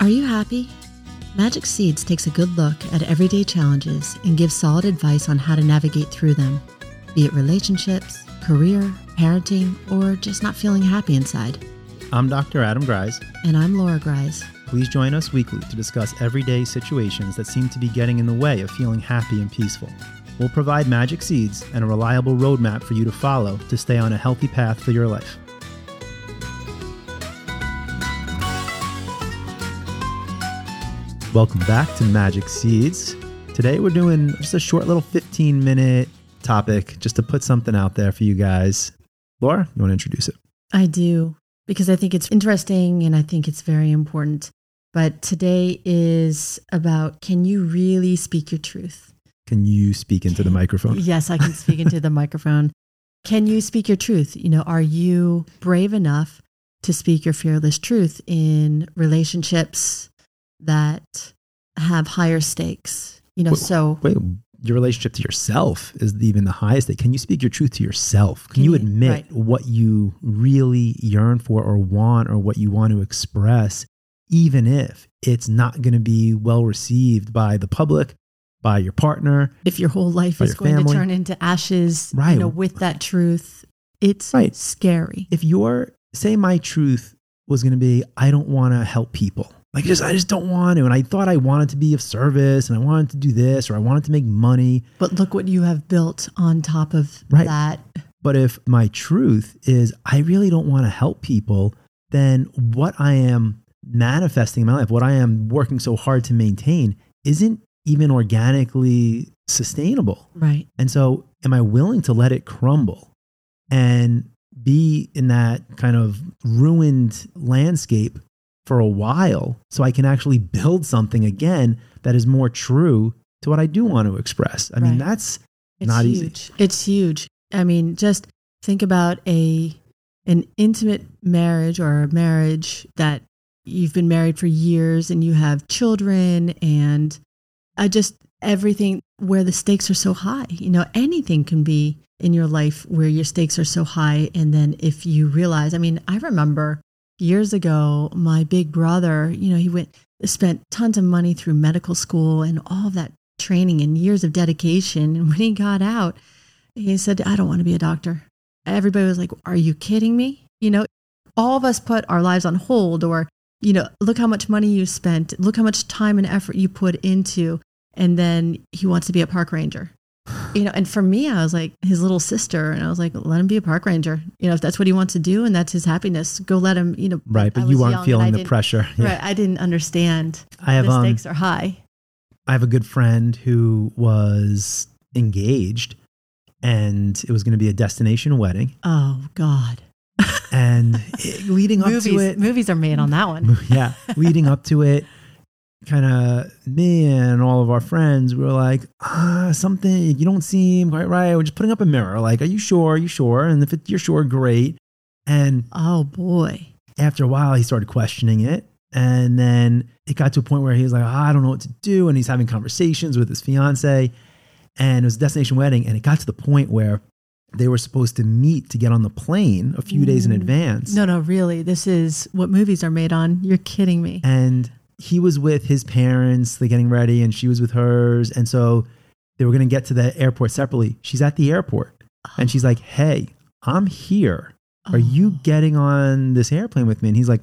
Are you happy? Magic Seeds takes a good look at everyday challenges and gives solid advice on how to navigate through them, be it relationships, career, parenting, or just not feeling happy inside. I'm Dr. Adam Grise. And I'm Laura Grise. Please join us weekly to discuss everyday situations that seem to be getting in the way of feeling happy and peaceful. We'll provide magic seeds and a reliable roadmap for you to follow to stay on a healthy path for your life. Welcome back to Magic Seeds. Today we're doing just a short little 15 minute topic just to put something out there for you guys. Laura, you want to introduce it? I do, because I think it's interesting and I think it's very important. But today is about can you really speak your truth? Can you speak into the microphone? Yes, I can speak into the microphone. Can you speak your truth? You know, are you brave enough to speak your fearless truth in relationships that have higher stakes? You know, Wait, so Wait, your relationship to yourself is even the highest. thing. Can you speak your truth to yourself? Can, Can you admit right. what you really yearn for or want or what you want to express, even if it's not going to be well received by the public, by your partner? if your whole life is going family. to turn into ashes, Right. you know, with that truth, it's Right. scary. If your, say, my truth was going to be, I don't want to help people. Like, just, I just don't want to. And I thought I wanted to be of service and I wanted to do this or I wanted to make money. But look what you have built on top of Right. that. But if my truth is I really don't want to help people, then what I am manifesting in my life, what I am working so hard to maintain, isn't even organically sustainable. Right. And so, am I willing to let it crumble and be in that kind of ruined landscape for a while so I can actually build something again that is more true to what I do want to express? I mean, that's It's not easy. It's huge. I mean, just think about a an intimate marriage or a marriage that you've been married for years and you have children and I just everything where the stakes are so high. You know, anything can be in your life where your stakes are so high and then if you realize, I mean, I remember years ago my big brother, you know, he went spent tons of money through medical school and all of that training and years of dedication. And when he got out, he said, I don't want to be a doctor. Everybody was like, Are you kidding me? You know, all of us put our lives on hold, or, you know, look how much money you spent, look how much time and effort you put into. And then he wants to be a park ranger. You know, and for me, I was like his little sister, and I was like, let him be a park ranger. You know, if that's what he wants to do and that's his happiness, go let him, you know. right. But you aren't feeling the pressure. Yeah. Right. I didn't understand I have the um, stakes are high. I have a good friend who was engaged and it was going to be a destination wedding. Oh God. And it- leading up movies, to it, movies are made on that one. yeah, leading up to it, kind of me and all of our friends we were like, ah, something, you don't seem quite right. We're just putting up a mirror. Like, are you sure? Are you sure? And if it, you're sure, great. And Oh boy. after a while, he started questioning it. And then it got to a point where he was like, "Ah, I don't know what to do. And he's having conversations with his fiance. And it was a destination wedding. And it got to the point where they were supposed to meet to get on the plane a few days in Mm. advance. No, no, really. This is what movies are made on. You're kidding me. And he was with his parents, they're getting ready, and she was with hers. And so they were going to get to the airport separately. She's at the airport. And she's like, Hey, I'm here. Are you Oh. getting on this airplane with me? And he's like,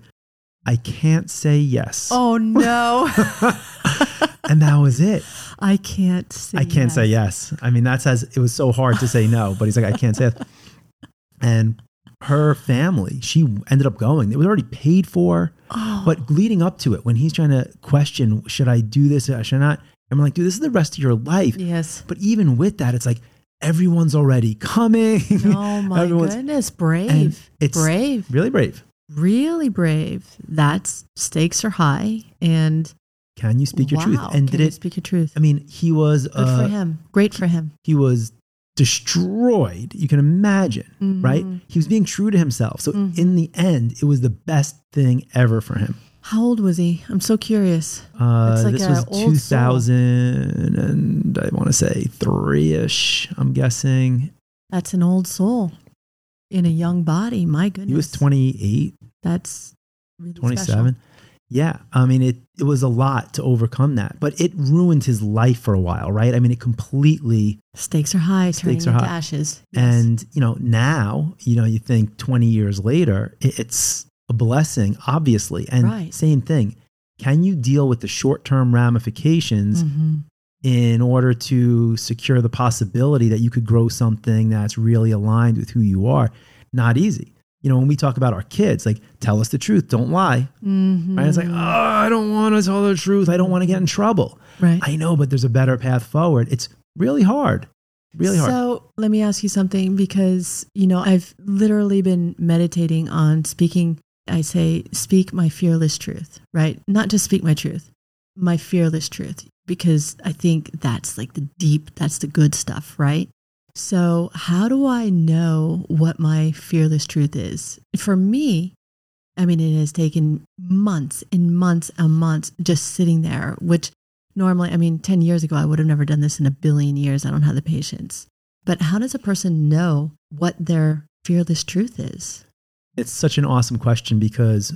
I can't say yes. Oh no. and that was it. I can't say I can't say yes. I mean, that's as it was so hard to say no, but he's like, I can't say it. And her family, she ended up going. It was already paid for, Oh, but leading up to it, when he's trying to question, should I do this? Or should I not? I'm like, dude, this is the rest of your life. yes. But even with that, it's like everyone's already coming. Oh my goodness. Brave. it's brave. really brave. Really brave. That's stakes are high. And Can you speak your truth? And can did it? speak your truth? I mean, he was Good uh, for him. Great for him. he was destroyed. You can imagine, right? Mhm. He was being true to himself. So Mhm. in the end, it was the best thing ever for him. How old was he? I'm so curious. Uh, It's like this was old 2000 and I want to say three ish. I'm guessing That's an old soul in a young body. My goodness. he was 28, That's really 27. Yeah. I mean, it, it was a lot to overcome that, but it ruined his life for a while, right? I mean, it completely, Stakes are high, turning Stakes are into high. ashes. Yes. and, you know, now, you know, you think 20 years later, it's a blessing, obviously. And Right. same thing. Can you deal with the short term ramifications Mhm. in order to secure the possibility that you could grow something that's really aligned with who you are? Not easy. You know, when we talk about our kids, like, tell us the truth, don't lie. Mhm. Right? It's like, oh, I don't want to tell the truth. I don't want to get in trouble. right. I know, but there's a better path forward. It's really hard. Really hard. So let me ask you something because, you know, I've literally been meditating on speaking. I say, speak my fearless truth, right? Not just speak my truth, my fearless truth, because I think that's like the deep, that's the good stuff, right? So, how do I know what my fearless truth is? For me, I mean, it has taken months and months and months just sitting there, which normally, I mean, 10 years ago, I would have never done this in a billion years. I don't have the patience. But how does a person know what their fearless truth is? it's such an awesome question because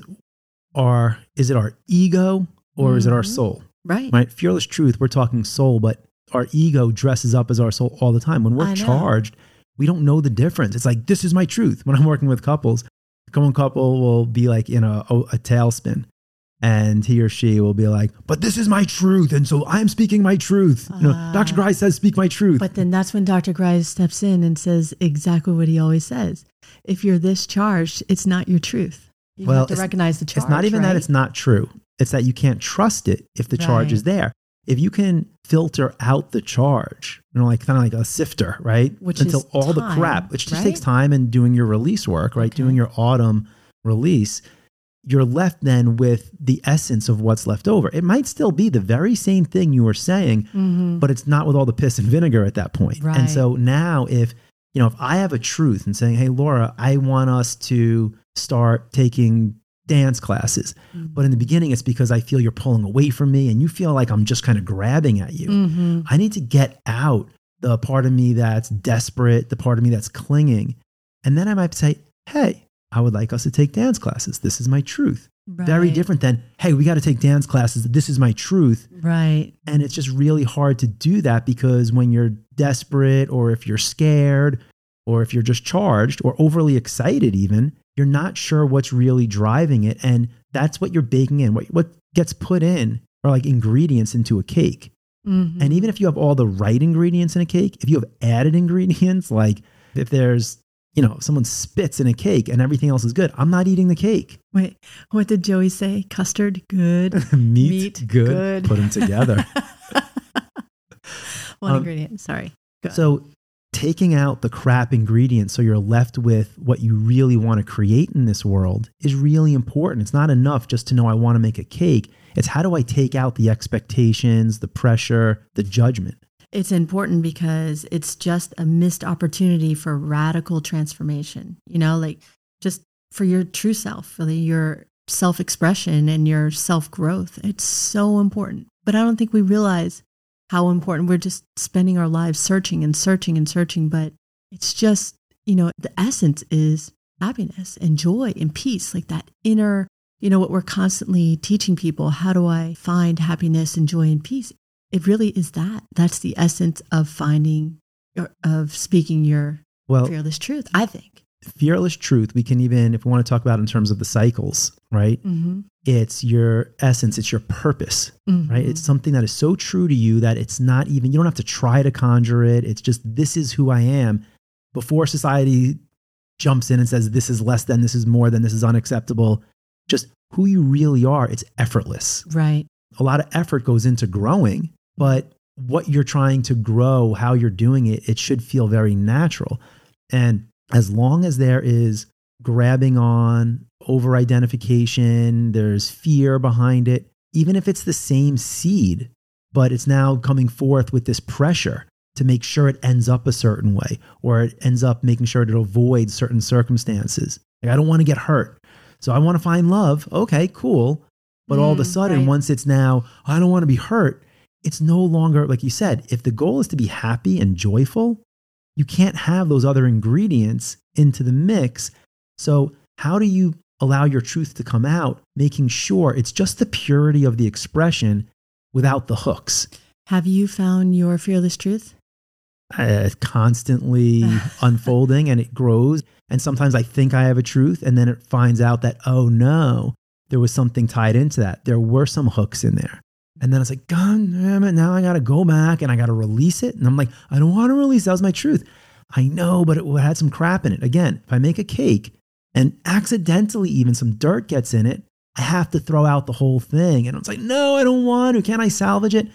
our is it our ego or is it our Mhm. soul? Right. Right? Fearless truth, we're talking soul, but our ego dresses up as our soul all the time. When we're charged, we don't know the difference. It's like, this is my truth. When I'm working with couples, one couple will be like in a, a, a tailspin. And he or she will be like, but this is my truth. And so I'm speaking my truth. you know, Ah. Dr. Grice says, speak my truth. But then that's when Dr. Grice steps in and says exactly what he always says. If you're this charged, it's not your truth. You Well, have to recognize the charge. it's not even that it's not true. It's that you can't trust it if the charge is there. If you can filter out the charge, you know, like kind of like a sifter, right? Which Until is all the crap, which just right? takes time and doing your release work, right? Okay. Doing your autumn release, you're left then with the essence of what's left over. It might still be the very same thing you were saying, Mhm. but it's not with all the piss and vinegar at that point. Right. And so now if you know, if I have a truth and saying, "Hey Laura, I want us to start taking dance classes." Mm-hmm. But in the beginning it's because I feel you're pulling away from me and you feel like I'm just kind of grabbing at you. Mhm. I need to get out the part of me that's desperate, the part of me that's clinging. And then I might say, "Hey, I would like us to take dance classes. This is my truth." Very different than, "Hey, we got to take dance classes. This is my truth." Right. And it's just really hard to do that because when you're desperate or if you're scared or if you're just charged or overly excited, even, you're not sure what's really driving it. And that's what you're baking in. What, what gets put in are like ingredients into a cake. Mhm. And even if you have all the right ingredients in a cake, if you have added ingredients, like if there's, you know, someone spits in a cake and everything else is good, I'm not eating the cake. Wait, what did Joey say? Custard, good. Meat, Meat, good. good. Put them together. One Um, ingredient. Sorry. So, taking out the crap ingredients so you're left with what you really want to create in this world is really important. It's not enough just to know I want to make a cake. It's how do I take out the expectations, the pressure, the judgment? It's important because it's just a missed opportunity for radical transformation, you know, like just for your true self, the, your self expression and your self growth. It's so important. But I don't think we realize how important we're just spending our lives searching and searching and searching. But it's just, you know, the essence is happiness and joy and peace, like that inner, you know, what we're constantly teaching people. How do I find happiness and joy and peace? it really is that. That's the essence of finding, er, of speaking your Well, fearless truth, I think. Fearless truth, we can even, if we want to talk about in terms of the cycles, right? Mm-hmm. It's your essence, it's your purpose, right? It's something that is so true to you that it's not even, you don't have to try to conjure it. It's just, this is who I am. Before society jumps in and says, this is less than, this is more than, this is unacceptable, just who you really are, it's effortless. right. A lot of effort goes into growing, but what you're trying to grow, how you're doing it, it should feel very natural. And as long as there is grabbing on, over identification, there's fear behind it, even if it's the same seed, but it's now coming forth with this pressure to make sure it ends up a certain way or it ends up making sure it avoids certain circumstances. Like, I don't want to get hurt. So I want to find love. Okay, cool. But all of a Mm, sudden, right. once it's now, I don't want to be hurt, it's no longer, like you said, if the goal is to be happy and joyful, you can't have those other ingredients into the mix. So, how do you allow your truth to come out, making sure it's just the purity of the expression without the hooks. Have you found your fearless truth? Uh, constantly unfolding and it grows. And sometimes I think I have a truth, and then it finds out that, oh no, there was something tied into that. There were some hooks in there. And then it's like, God damn it, now I got to go back and I got to release it. And I'm like, I don't want to release. That was my truth. I know, but it had some crap in it. Again, if I make a cake and accidentally even some dirt gets in it, I have to throw out the whole thing. And I was like, no, I don't want to. Can't I salvage it?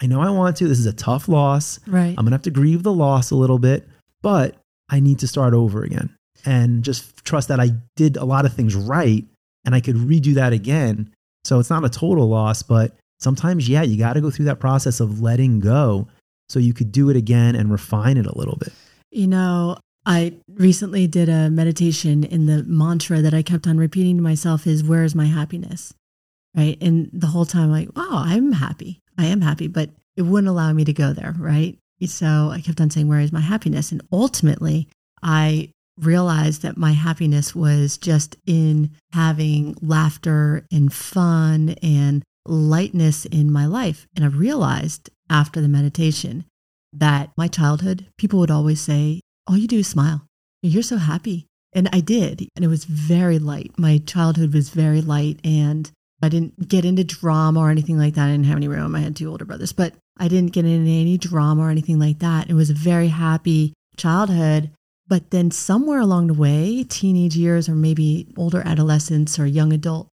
I know I want to. This is a tough loss. Right. I'm going to have to grieve the loss a little bit, but I need to start over again and just trust that I did a lot of things right and I could redo that again. So it's not a total loss, but sometimes, yeah, you got to go through that process of letting go so you could do it again and refine it a little bit. You know, I recently did a meditation, and the mantra that I kept on repeating to myself is, Where is my happiness? Right. And the whole time, like, wow, I'm happy. I am happy, but it wouldn't allow me to go there. Right. So I kept on saying, Where is my happiness? And ultimately, I realized that my happiness was just in having laughter and fun and lightness in my life. And I realized after the meditation that my childhood, people would always say, All you do is smile. You're so happy. And I did. And it was very light. My childhood was very light. And I didn't get into drama or anything like that. I didn't have any room. I had two older brothers, but I didn't get into any drama or anything like that. It was a very happy childhood. But then somewhere along the way, teenage years or maybe older adolescence or young adult,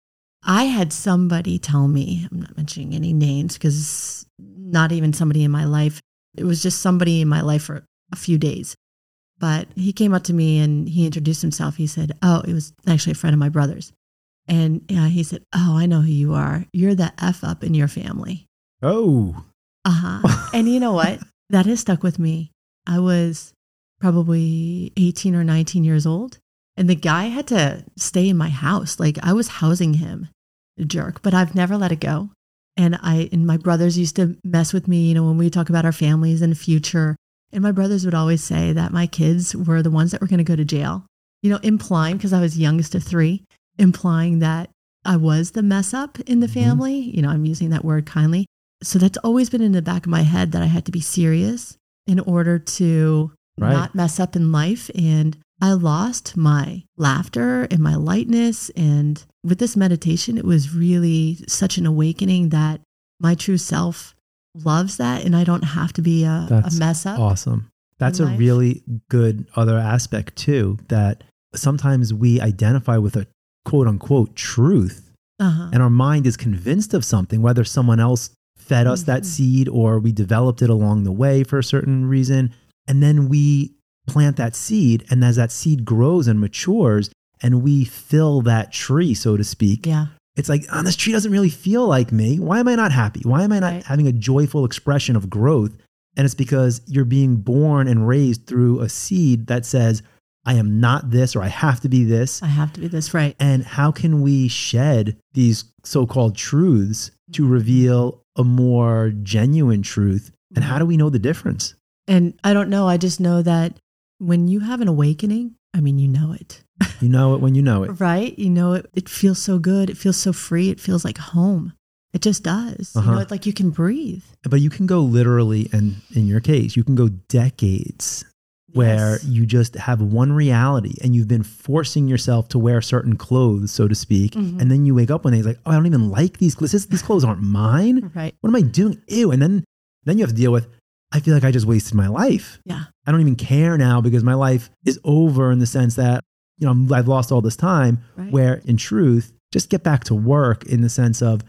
I had somebody tell me, I'm not mentioning any names because not even somebody in my life. It was just somebody in my life for a few days. But he came up to me and he introduced himself. He said, Oh, it was actually a friend of my brother's. And yeah, he said, Oh, I know who you are. You're the F up in your family. Oh. Uh huh. and you know what? That has stuck with me. I was probably 18 or 19 years old. And the guy had to stay in my house. Like I was housing him, jerk, but I've never let it go. And I and my brothers used to mess with me, you know, when we talk about our families and future. And my brothers would always say that my kids were the ones that were going to go to jail, you know, implying, because I was youngest of three, implying that I was the mess up in the family. Mm-hmm. You know, I'm using that word kindly. So that's always been in the back of my head that I had to be serious in order to right. not mess up in life. And I lost my laughter and my lightness. And with this meditation, it was really such an awakening that my true self loves that. And I don't have to be a, a mess up. Awesome. That's a life. really good other aspect, too, that sometimes we identify with a quote unquote truth. Uh-huh. And our mind is convinced of something, whether someone else fed us mm-hmm. that seed or we developed it along the way for a certain reason. And then we plant that seed. And as that seed grows and matures, and we fill that tree, so to speak. Yeah. It's like, oh, this tree doesn't really feel like me. Why am I not happy? Why am I not right. having a joyful expression of growth? And it's because you're being born and raised through a seed that says, I am not this or I have to be this. I have to be this, right. And how can we shed these so called truths to mm-hmm. reveal a more genuine truth? And how mm-hmm. do we know the difference? And I don't know. I just know that when you have an awakening, I mean, you know it. you know it when you know it. right? You know it. It feels so good. It feels so free. It feels like home. It just does. Uh-huh. You know, uh-huh. it's like you can breathe. But you can go literally, and in your case, you can go decades where yes. you just have one reality and you've been forcing yourself to wear certain clothes, so to speak. Mm-hmm. And then you wake up one day, it's like, oh, I don't even like these clothes. These clothes aren't mine. Right. What am I doing? Ew. And then, then you have to deal with, I feel like I just wasted my life. Yeah. I don't even care now because my life is over in the sense that, you know, I've lost all this time. Right. Where in truth, just get back to work in the sense of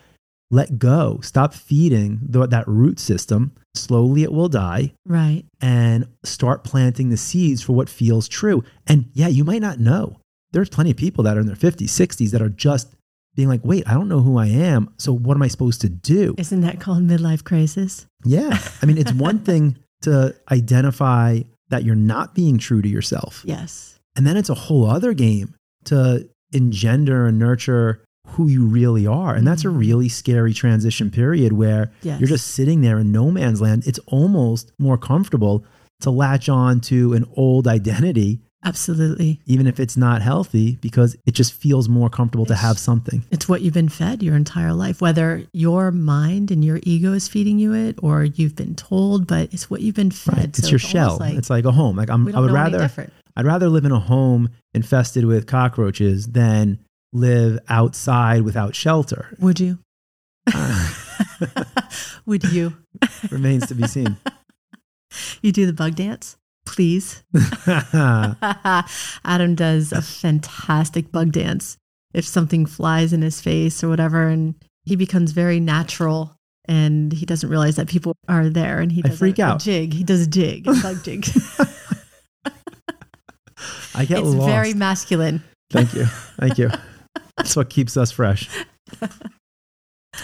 let go, stop feeding the, that root system. Slowly it will die. Right. And start planting the seeds for what feels true. And yeah, you might not know. There's plenty of people that are in their 50s, 60s that are just being like, wait, I don't know who I am. So what am I supposed to do? Isn't that called midlife crisis? Yeah. I mean, it's one thing to identify that you're not being true to yourself. Yes. And then it's a whole other game to engender and nurture who you really are. And that's a mm-hmm. really scary transition period where yes. you're just sitting there in no man's land. It's almost more comfortable to latch on to an old identity Absolutely. even if it's not healthy, because it just feels more comfortable to have something. It's what you've been fed your entire life, whether your mind and your ego is feeding you it or you've been told, but it's what you've been fed. Right. It's So your almost shell. Like it's like a home. Like I'm, I would rather. I'd rather live in a home infested with cockroaches than live outside without shelter. Would you? Uh, Would you? remains to be seen. You do the bug dance, please. Adam does a fantastic bug dance. If something flies in his face or whatever, and he becomes very natural and he doesn't realize that people are there and he I does freak a, a out. jig. He does a jig, a bug jig. I get it's lost. very masculine. Thank you. Thank you. That's what keeps us fresh.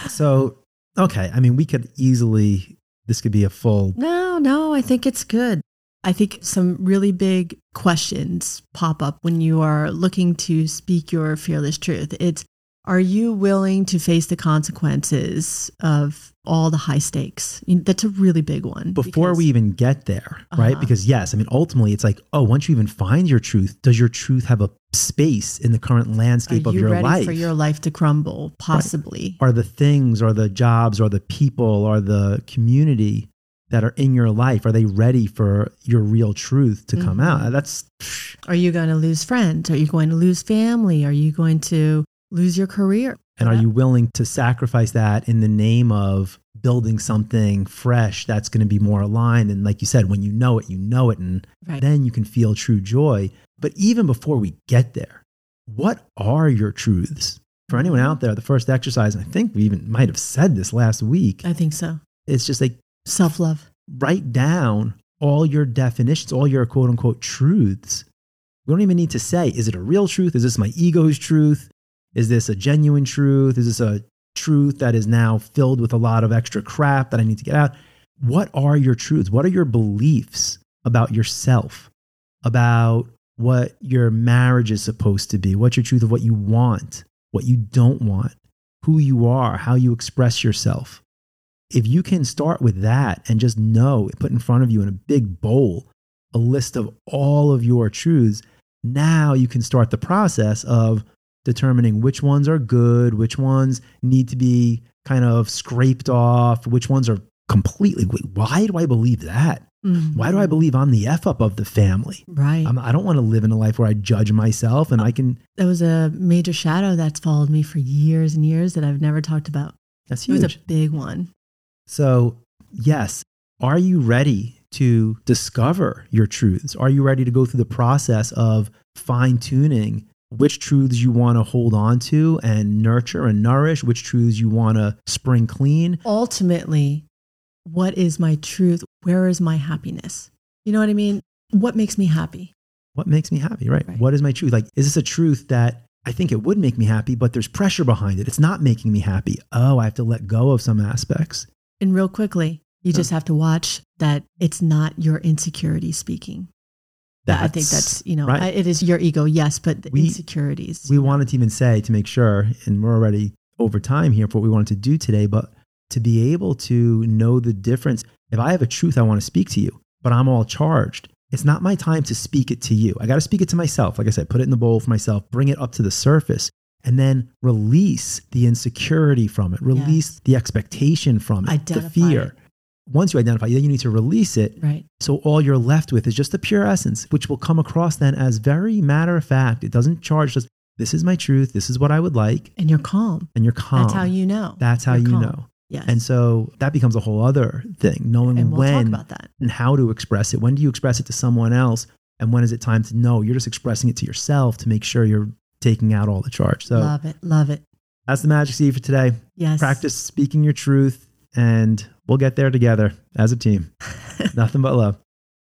So, okay. I mean, we could easily, this could be a full, No, no, I think it's good. I think some really big questions pop up when you are looking to speak your fearless truth. It's are you willing to face the consequences of all the high stakes? You know, That's a really big one. before because- we even get there, right? Uh-huh. Because, yes, I mean, ultimately, it's like, oh, once you even find your truth, does your truth have a space in the current are landscape of you your ready life? for your life to crumble? Possibly. are the things or the jobs or the people or the community that are in your life are they ready for your real truth to come Mhm. out that's Are you going to lose friends? Are you going to lose family? Are you going to lose your career? and are you willing to sacrifice that in the name of building something fresh that's going to be more aligned and like you said when you know it you know it and Right. then you can feel true joy but even before we get there what are your truths for anyone Mm-hmm. out there the first exercise and i think we even might have said this last week I think so. it's just like Self love. write down all your definitions, all your quote unquote truths. We don't even need to say, is it a real truth? Is this my ego's truth? Is this a genuine truth? Is this a truth that is now filled with a lot of extra crap that I need to get out? What are your truths? What are your beliefs about yourself, about what your marriage is supposed to be? What's your truth of what you want, what you don't want, who you are, how you express yourself? If you can start with that and just know, put in front of you in a big bowl a list of all of your truths, now you can start the process of determining which ones are good, which ones need to be kind of scraped off, which ones are completely, why do I believe that? Why do I Mhm. believe I'm the F up of the family? Right. I'm, I don't want to live in a life where I judge myself and I can, That was a major shadow that's followed me for years and years that I've never talked about. that's huge. It was a big one. So, yes, are you ready to discover your truths? Are you ready to go through the process of fine tuning which truths you want to hold on to and nurture and nourish, which truths you want to spring clean? Ultimately, what is my truth? Where is my happiness? You know what I mean? What makes me happy? What makes me happy, right? Right. What is my truth? Like, is this a truth that I think it would make me happy, but there's pressure behind it? It's not making me happy. Oh, I have to let go of some aspects. And real quickly, you just have to watch that it's not your insecurity speaking. That I think that's, you know, right. I- it is your ego, yes, but the We- insecurities. we wanted to even say to make sure, and we're already over time here for what we wanted to do today, but to be able to know the difference. If I have a truth I want to speak to you, but I'm all charged, it's not my time to speak it to you. I got to speak it to myself. Like I said, put it in the bowl for myself, bring it up to the surface, and then release the insecurity from it, release Yes. the expectation from it, Identify the fear. Once you identify, then you need to release it right. so all you're left with is just the pure essence, which will come across then as very matter of fact. It doesn't charge just this is my truth, this is what I would like, And you're calm. and you're calm. That's how you know. That's how You're you calm. know. Yes. And so that becomes a whole other thing, knowing we'll when talk about that. and how to express it. When do you express it to someone else? And when is it time to know you're just expressing it to yourself to make sure you're taking out all the charge? So love it. Love it. that's the magic seed for today. Yes. Practice speaking your truth, and we'll get there together as a team. Nothing but love.